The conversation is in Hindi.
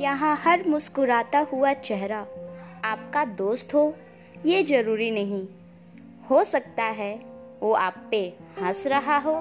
यहाँ हर मुस्कुराता हुआ चेहरा आपका दोस्त हो, ये ज़रूरी नहीं। हो सकता है वो आप पे हंस रहा हो।